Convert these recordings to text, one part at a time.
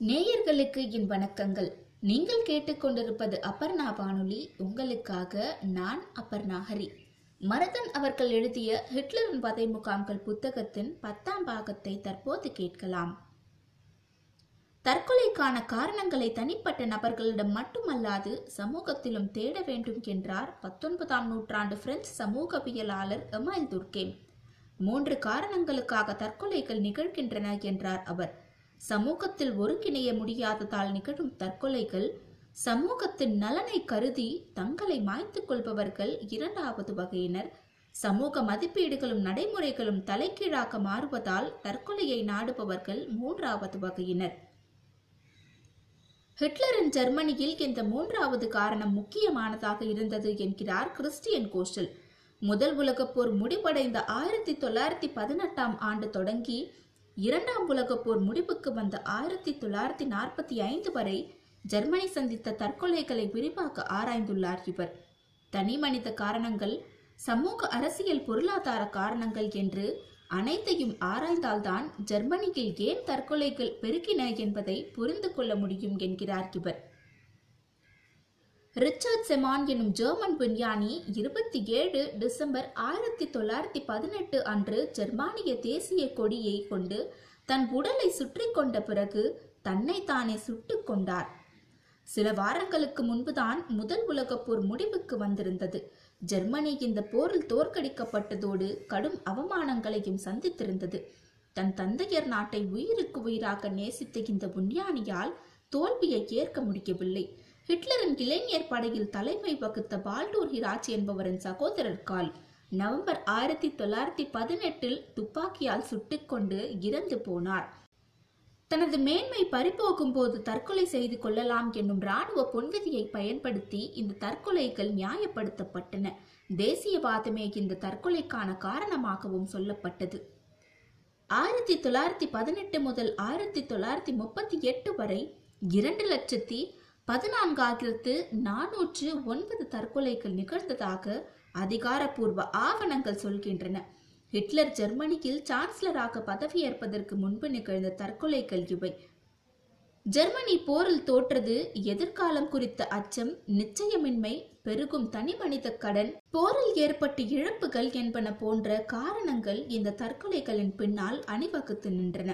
நேயர்களுக்கு என் வணக்கங்கள். நீங்கள் கேட்டுக்கொண்டிருப்பது அபர்ணா வானொலி. உங்களுக்காக நான் அபர்ணா ஹரி. மரதன் அவர்கள் எழுதிய ஹிட்லரின் வதை முகாம்கள் புத்தகத்தின் பத்தாம் பாகத்தை தற்போது கேட்கலாம். தற்கொலைக்கான காரணங்களை தனிப்பட்ட நபர்களிடம் மட்டுமல்லாது சமூகத்திலும் தேட வேண்டும் என்றார் பத்தொன்பதாம் நூற்றாண்டு பிரெஞ்சு சமூகவியலாளர் எமைல் துர்கே. மூன்று காரணங்களுக்காக தற்கொலைகள் நிகழ்கின்றன என்றார் அவர். சமூகத்தில் ஒருங்கிணைய முடியாததால் நிகழும் தற்கொலைகள் சமூகத்தின் நலனை கருதி தங்களை மாய்த்துக் கொள்பவர்கள் இரண்டாவது வகையினர். சமூக மதிப்பீடுகளும் நடைமுறைகளும் தலைகீழாக மாறுவதால் தற்கொலையை நாடுபவர்கள் மூன்றாவது வகையினர். ஹிட்லரின் ஜெர்மனியில் இந்த மூன்றாவது காரணம் முக்கியமானதாக இருந்தது என்கிறார் கிறிஸ்டியன் கோஷல். முதல் உலகப் போர் முடிவடைந்த ஆயிரத்தி தொள்ளாயிரத்தி பதினெட்டாம் ஆண்டு தொடங்கி இரண்டாம் உலகப் போர் முடிவுக்கு வந்த ஆயிரத்தி தொள்ளாயிரத்தி நாற்பத்தி ஐந்து வரை ஜெர்மனி சந்தித்த தற்கொலைகளை விரிவாக ஆராய்ந்துள்ளார் இவர். தனி மனித காரணங்கள் சமூக அரசியல் பொருளாதார காரணங்கள் என்று அனைத்தையும் ஆராய்ந்தால்தான் ஜெர்மனியில் ஏன் தற்கொலைகள் பெருகின என்பதை புரிந்து கொள்ள முடியும் என்கிறார் இவர். ரிச்சர்ட் செமான் எனும் ஜெர்மன் விஞ்ஞானி இருபத்தி ஏழு டிசம்பர் ஆயிரத்தி தொள்ளாயிரத்தி பதினெட்டு அன்று ஜெர்மானிய தேசிய கொடியை கொண்டு தன் உடலை சுற்றி கொண்ட பிறகு தன்னை தானே சுட்டு கொண்டார். சில வாரங்களுக்கு முன்புதான் முதல் உலகப் போர் முடிவுக்கு வந்திருந்தது. ஜெர்மனி இந்த போரில் தோற்கடிக்கப்பட்டதோடு கடும் அவமானங்களையும் சந்தித்திருந்தது. தன் தந்தையர் நாட்டை உயிருக்கு உயிராக நேசித்த இந்த விஞ்ஞானியால் தோல்வியை ஏற்க முடியவில்லை. ஹிட்லரின் இளைஞர் படையில் தலைமை வகுத்த பால்டூர் ஹிராஜ் என்பவரின் சகோதரர் கால் நவம்பர் ஆயிரத்தி தொள்ளாயிரத்தி பதினெட்டில் துப்பாக்கியால் சுட்டுக்கொண்டு இறந்து போனார். தனது மேன்மை பறிபோகும் போது தற்கொலை செய்து கொள்ளலாம் என்னும் ராணுவ பொன்விதியை பயன்படுத்தி இந்த தற்கொலைகள் நியாயப்படுத்தப்பட்டன. தேசியவாதமே இந்த தற்கொலைக்கான காரணமாகவும் சொல்லப்பட்டது. ஆயிரத்தி தொள்ளாயிரத்தி பதினெட்டு முதல் ஆயிரத்தி தொள்ளாயிரத்தி முப்பத்தி எட்டு வரை இரண்டு லட்சத்தி பதினான்காயிரத்து நானூற்று ஒன்பது தற்கொலைகள் நிகழ்ந்ததாக அதிகாரப்பூர்வ ஆவணங்கள் சொல்கின்றன. ஹிட்லர் ஜெர்மனியில் சான்சலராக பதவியேற்பதற்கு முன்பு நிகழ்ந்த தற்கொலைகள் இவை. ஜெர்மனி போரில் தோற்றது எதிர்காலம் குறித்த அச்சம் நிச்சயமின்மை பெருகும் தனிமனித கடன் போரில் ஏற்பட்ட இழப்புகள் என்பன போன்ற காரணங்கள் இந்த தற்கொலைகளின் பின்னால் அணிவகுத்து நின்றன.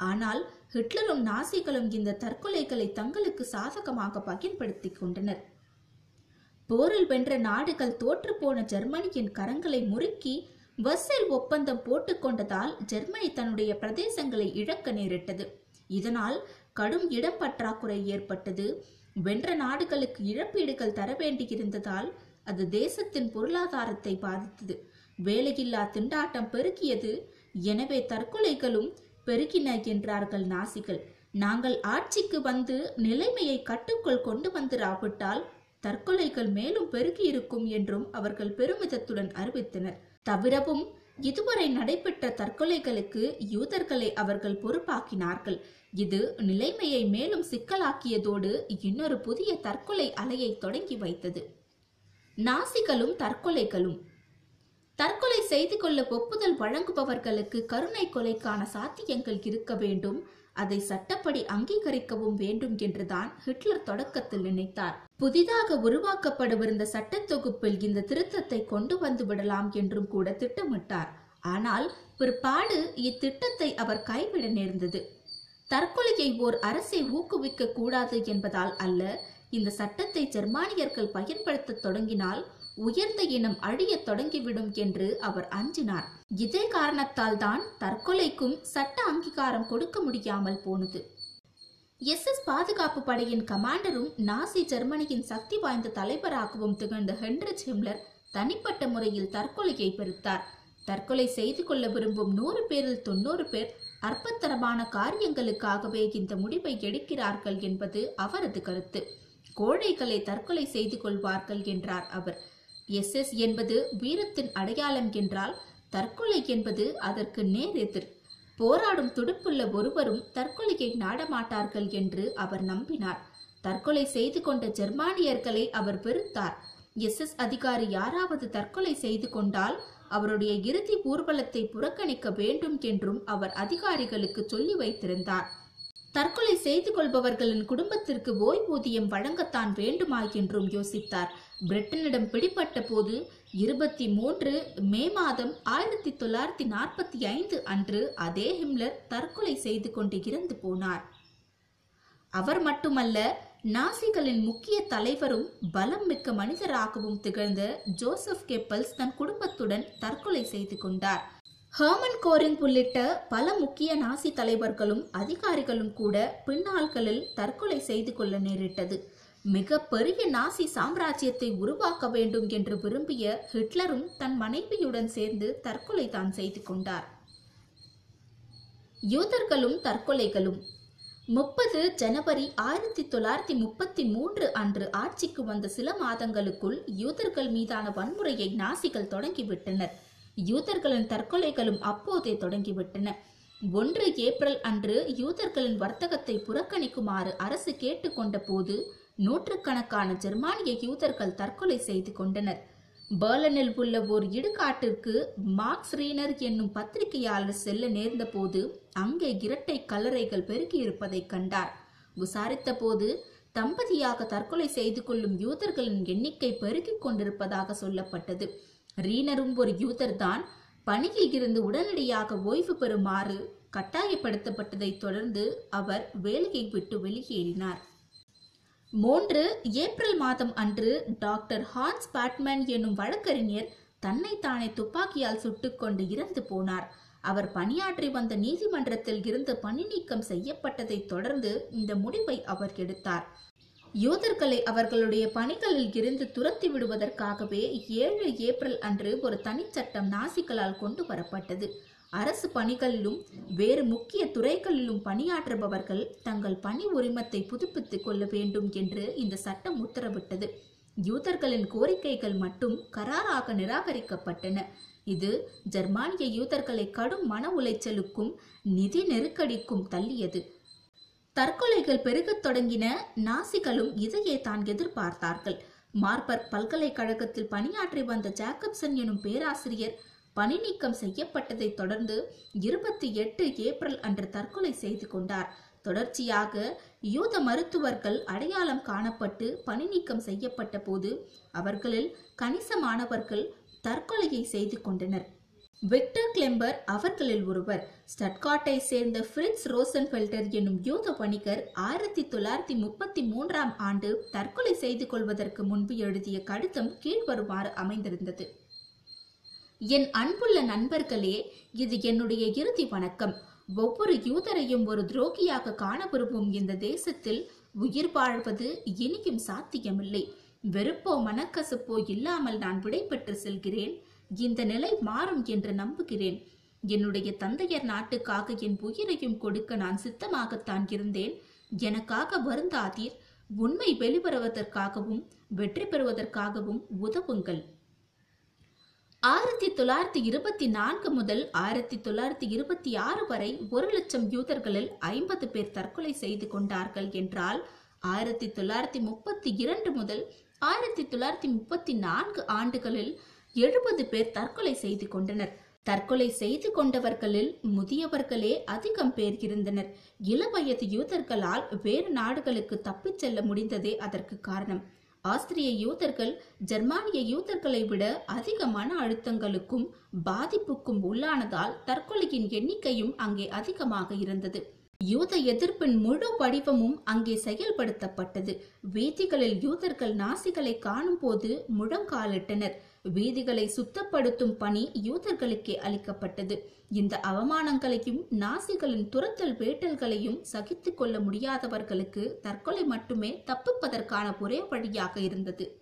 ஆனால் ஹிட்லரும் நாசிகளும் இந்த தற்கொலைகளை தங்களுக்கு சாதகமாக பயன்படுத்திக் கொண்டனர். போரில் வென்ற நாடுகள் தோற்றுப்போன ஜெர்மனியின் கரங்களை முறுக்கி வர்சேல் ஒப்பந்தம் போட்டுக்கொண்டதால் ஜெர்மனி தன்னுடைய பிரதேசங்களை இழக்க நேரிட்டது. இதனால் கடும் இடம் பற்றாக்குறை ஏற்பட்டது. வென்ற நாடுகளுக்கு இழப்பீடுகள் தர வேண்டியிருந்ததால் அது தேசத்தின் பொருளாதாரத்தை பாதித்தது. வேலையில்லா திண்டாட்டம் பெருக்கியது எனவே தற்கொலைகளும் பெருகின என்றார்கள் நாசிகள். நாங்கள் ஆட்சிக்கு வந்து நிலைமையை கட்டுக்குள் கொண்டு வந்திராவிட்டால் தற்கொலைகள் மேலும் பெருகியிருக்கும் என்றும் அவர்கள் பெருமிதத்துடன் அறிவித்தனர். தவிரவும் இதுவரை நடைபெற்ற தற்கொலைகளுக்கு யூதர்களை அவர்கள் பொறுப்பாக்கினார்கள். இது நிலைமையை மேலும் சிக்கலாக்கியதோடு இன்னொரு புதிய தற்கொலை அலையை தொடங்கி வைத்தது. நாசிகளும் தற்கொலைகளும் தற்கொலை செய்து கொள்ள ஒப்புதல் வழங்குபவர்களுக்கு கருணை கொலைக்கான சாத்தியங்கள் இருக்க வேண்டும். அதை சட்டப்படி அங்கீகரிக்கவும் வேண்டும் என்றுதான் ஹிட்லர் தொடக்கத்தில் நினைத்தார். புதிதாக உருவாக்கப்படவிருந்த சட்ட தொகுப்பில் இந்த திருத்தத்தை கொண்டு வந்து விடலாம் என்றும் கூட திட்டமிட்டார். ஆனால் பிற்பாடு இத்திட்டத்தை அவர் கைவிட நேர்ந்தது. தற்கொலையை ஓர் அரசை ஊக்குவிக்க கூடாது என்பதால் அல்ல இந்த சட்டத்தை ஜெர்மானியர்கள் பயன்படுத்த தொடங்கினால் உயர்ந்த இனம் அழியத் தொடங்கிவிடும் என்று அவர் அஞ்சினார். இதே காரணத்தால் தான் தற்கொலைக்கும் சட்ட அங்கீகாரம் கொடுக்க முடியாமல் போனது. எஸ். எஸ். பாதுகாப்பு படையின் கமாண்டரும் நாசி ஜெர்மனியின் சக்தி வாய்ந்த தலைவராகவும் திகழ்ந்த ஹென்ரிச் ஹிம்லர் தனிப்பட்ட முறையில் தற்கொலையை பெருத்தார். தற்கொலை செய்து கொள்ள விரும்பும் நூறு பேரில் தொண்ணூறு பேர் அற்பத்தரமான காரியங்களுக்காகவே இந்த முடிவை எடுக்கிறார்கள் என்பது அவரது கருத்து. கோழைகளை தற்கொலை செய்து கொள்வார்கள் என்றார் அவர். எஸ் எஸ் என்பது வீரத்தின் அடையாளம் என்றால் தற்கொலை என்பது அதற்கு நேர் எதிர். போராடும் துடுப்புள்ள ஒருவரும் தற்கொலையை நாடமாட்டார்கள் என்று அவர் நம்பினார். தற்கொலை செய்து கொண்ட ஜெர்மானியர்களை அவர் வெறுத்தார். எஸ் எஸ் அதிகாரி யாராவது தற்கொலை செய்து கொண்டால் அவருடைய இறுதி ஊர்வலத்தை புறக்கணிக்க வேண்டும் என்றும் அவர் அதிகாரிகளுக்கு சொல்லி வைத்திருந்தார். தற்கொலை செய்து கொள்பவர்களின் குடும்பத்திற்கு ஓய்வூதியம் வழங்கத்தான் வேண்டுமா என்றும் யோசித்தார். பிரிட்டனிடம் பிடிபட்ட போது இருபத்தி மூன்று மே மாதம் ஆயிரத்தி தொள்ளாயிரத்தி நாற்பத்தி ஐந்து அன்று அதே ஹிம்லர் தற்கொலை செய்து கொண்டு இறந்து போனார். அவர் மட்டுமல்ல நாசிகளின் முக்கிய தலைவரும் பலம் மிக்க மனிதராகவும் திகழ்ந்த ஜோசப் கெப்பல்ஸ் தன் குடும்பத்துடன் தற்கொலை செய்து கொண்டார். ஹர்மன் கோரிங் உள்ளிட்ட பல முக்கிய நாசி தலைவர்களும் அதிகாரிகளும் கூட பின்னாள்களில் தற்கொலை செய்து கொள்ள நேரிட்டது. மிக பெரிய நாசி சாம்ராஜ்யத்தை உருவாக்க வேண்டும் என்று விரும்பிய ஹிட்லரும் தன் மனைவியுடன் சேர்ந்து தற்கொலை தான் செய்து கொண்டார். யூதர்களும் தற்கொலைகளும். முப்பது ஜனவரி ஆயிரத்தி தொள்ளாயிரத்தி முப்பத்தி மூன்று அன்று ஆட்சிக்கு வந்த சில மாதங்களுக்குள் யூதர்கள் மீதான வன்முறையை நாசிகள் தொடங்கிவிட்டனர். யூதர்களின் தற்கொலைகளும் அப்போதே தொடங்கிவிட்டன. ஒன்று ஏப்ரல் அன்று யூதர்களின் வர்த்தகத்தை புறக்கணிக்குமாறு அரசு கேட்டுக்கொண்ட போது நூற்றுக்கணக்கான ஜெர்மானிய யூதர்கள் தற்கொலை செய்து கொண்டனர். பேர்லனில் உள்ள ஓர் இடுகாட்டிற்கு மார்க்ஸ் ரீனர் என்னும் பத்திரிகையாளர் செல்ல நேர்ந்தபோது அங்கே இரட்டை கல்லறைகள் பெருகியிருப்பதைக் கண்டார். விசாரித்த போது தம்பதியாக தற்கொலை செய்து கொள்ளும் யூதர்களின் எண்ணிக்கை பெருகிக் கொண்டிருப்பதாக சொல்லப்பட்டது. ரீனரும் ஒரு யூதர் தான் பணியில் இருந்து உடனடியாக ஓய்வு பெறுமாறு கட்டாயப்படுத்தப்பட்டதைத் தொடர்ந்து அவர் வேலையை விட்டு வெளியேறினார். மூன்று ஏப்ரல் மாதம் அன்று டாக்டர் ஹான்ஸ் பாட்மேன் என்னும் வழக்கறிஞர் தன்னைத்தானே துப்பாக்கியால் சுட்டுக்கொண்டு இறந்து போனார். அவர் பணியாற்றி வந்த நீதிமன்றத்தில் இருந்து பணி நீக்கம் செய்யப்பட்டதைத் தொடர்ந்து இந்த முடிவை அவர் எடுத்தார். யூதர்களை அவர்களுடைய பணிகளில் இருந்து துரத்தி விடுவதற்காகவே ஏழு ஏப்ரல் அன்று ஒரு தனிச்சட்டம் நாசிகளால் கொண்டு வரப்பட்டது. அரசு பணிகளிலும் வேறு முக்கிய துறைகளிலும் பணியாற்றுபவர்கள் தங்கள் பணி உரிமத்தை புதுப்பித்துக் கொள்ள வேண்டும் என்று இந்த சட்டம் உத்தரவிட்டது. யூதர்களின் கோரிக்கைகள் மட்டும் கராராக நிராகரிக்கப்பட்டன. இது ஜெர்மானிய யூதர்களை கடும் மன உளைச்சலுக்கும் நிதி நெருக்கடிக்கும் தள்ளியது. தற்கொலைகள் பெருகத் தொடங்கின நாசிகளும் இதையே தான் எதிர்பார்த்தார்கள். மார்பர்க் பல்கலைக்கழகத்தில் பணியாற்றி வந்த ஜாக்கப்சன் எனும் பேராசிரியர் பணி நீக்கம் செய்யப்பட்டதைத் தொடர்ந்து இருபத்தி எட்டு ஏப்ரல் அன்று தற்கொலை செய்து கொண்டார். தொடர்ச்சியாக யூத மருத்துவர்கள் அடையாளம் காணப்பட்டு பணி நீக்கம் செய்யப்பட்ட போது அவர்களில் கணிசமானவர்கள் தற்கொலையை செய்து கொண்டனர். விக்டர் கிளெம்பர் அவர்களில் ஒருவர். ஸ்டட்காட்டை சேர்ந்த ஃபிரிட்ஸ் ரோசன்ஃபெல்டர் என்னும் யூத வணிகர் ஆயிரத்தி தொள்ளாயிரத்தி முப்பத்தி மூன்றாம் ஆண்டு தற்கொலை செய்து கொள்வதற்கு முன்பு எழுதிய கடிதம் கீழ்வருமாறு அமைந்திருந்தது. என் அன்புள்ள நண்பர்களே இது என்னுடைய இறுதி வணக்கம். ஒவ்வொரு யூதரையும் ஒரு துரோகியாக காண விரும்பும் இந்த தேசத்தில் உயிர் வாழ்வது இனியும் சாத்தியமில்லை. வெறுப்போ மனக்கசப்போ இல்லாமல் நான் விடைபெற்று செல்கிறேன். இந்த நிலை மாறும் என்று நம்புகிறேன். என்னுடைய தந்தையர் நாட்டுக்காக என் உயிரையும் கொடுக்க நான் சித்தமாகத்தான் இருந்தேன். எனக்காக வருந்தாதீர். உண்மை வெளிவருவதற்காகவும் வெற்றி பெறுவதற்காகவும் உதவுங்கள். ஆயிரத்தி தொள்ளாயிரத்தி இருபத்தி நான்கு முதல் ஆயிரத்தி தொள்ளாயிரத்தி இருபத்தி ஆறு வரை ஒரு லட்சம் யூதர்களில் ஐம்பது பேர் தற்கொலை செய்து கொண்டார்கள் என்றால் ஆயிரத்தி தொள்ளாயிரத்தி முப்பத்தி இரண்டு முதல் ஆயிரத்தி தொள்ளாயிரத்தி முப்பத்தி நான்கு ஆண்டுகளில் எழுபது பேர் தற்கொலை செய்து கொண்டனர். தற்கொலை செய்து கொண்டவர்களில் முதியவர்களே அதிகம் பேர் இருந்தனர். இளவயது யூதர்களால் வேறு நாடுகளுக்கு தப்பிச் செல்ல முடிந்ததே அதற்கு காரணம். ஆஸ்திரிய யூதர்கள் ஜெர்மானிய யூதர்களை விட அதிக மன அழுத்தங்களுக்கும் பாதிப்புக்கும் உள்ளானதால் தற்கொலையின் எண்ணிக்கையும் அங்கே அதிகமாக இருந்தது. யூத எதிர்ப்பின் முழு வடிவமும் அங்கே செயல்படுத்தப்பட்டது. வீதிகளில் யூதர்கள் நாசிகளை காணும் போது முழங்காலிட்டனர். வீதிகளை சுத்தப்படுத்தும் பணி யூதர்களுக்கே அளிக்கப்பட்டது. இந்த அவமானங்களையும் நாசிகளின் துரத்தல் வேட்டல்களையும் சகித்துக் கொள்ள முடியாதவர்களுக்கு தற்கொலை மட்டுமே தப்பிப்பதற்கான ஒரே வழியாக இருந்தது.